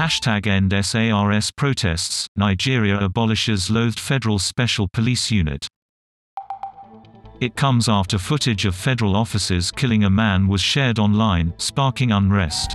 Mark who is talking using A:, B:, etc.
A: Hashtag End SARS protests, Nigeria abolishes loathed Federal Special Police Unit. It comes after footage of federal officers killing a man was shared online, sparking unrest.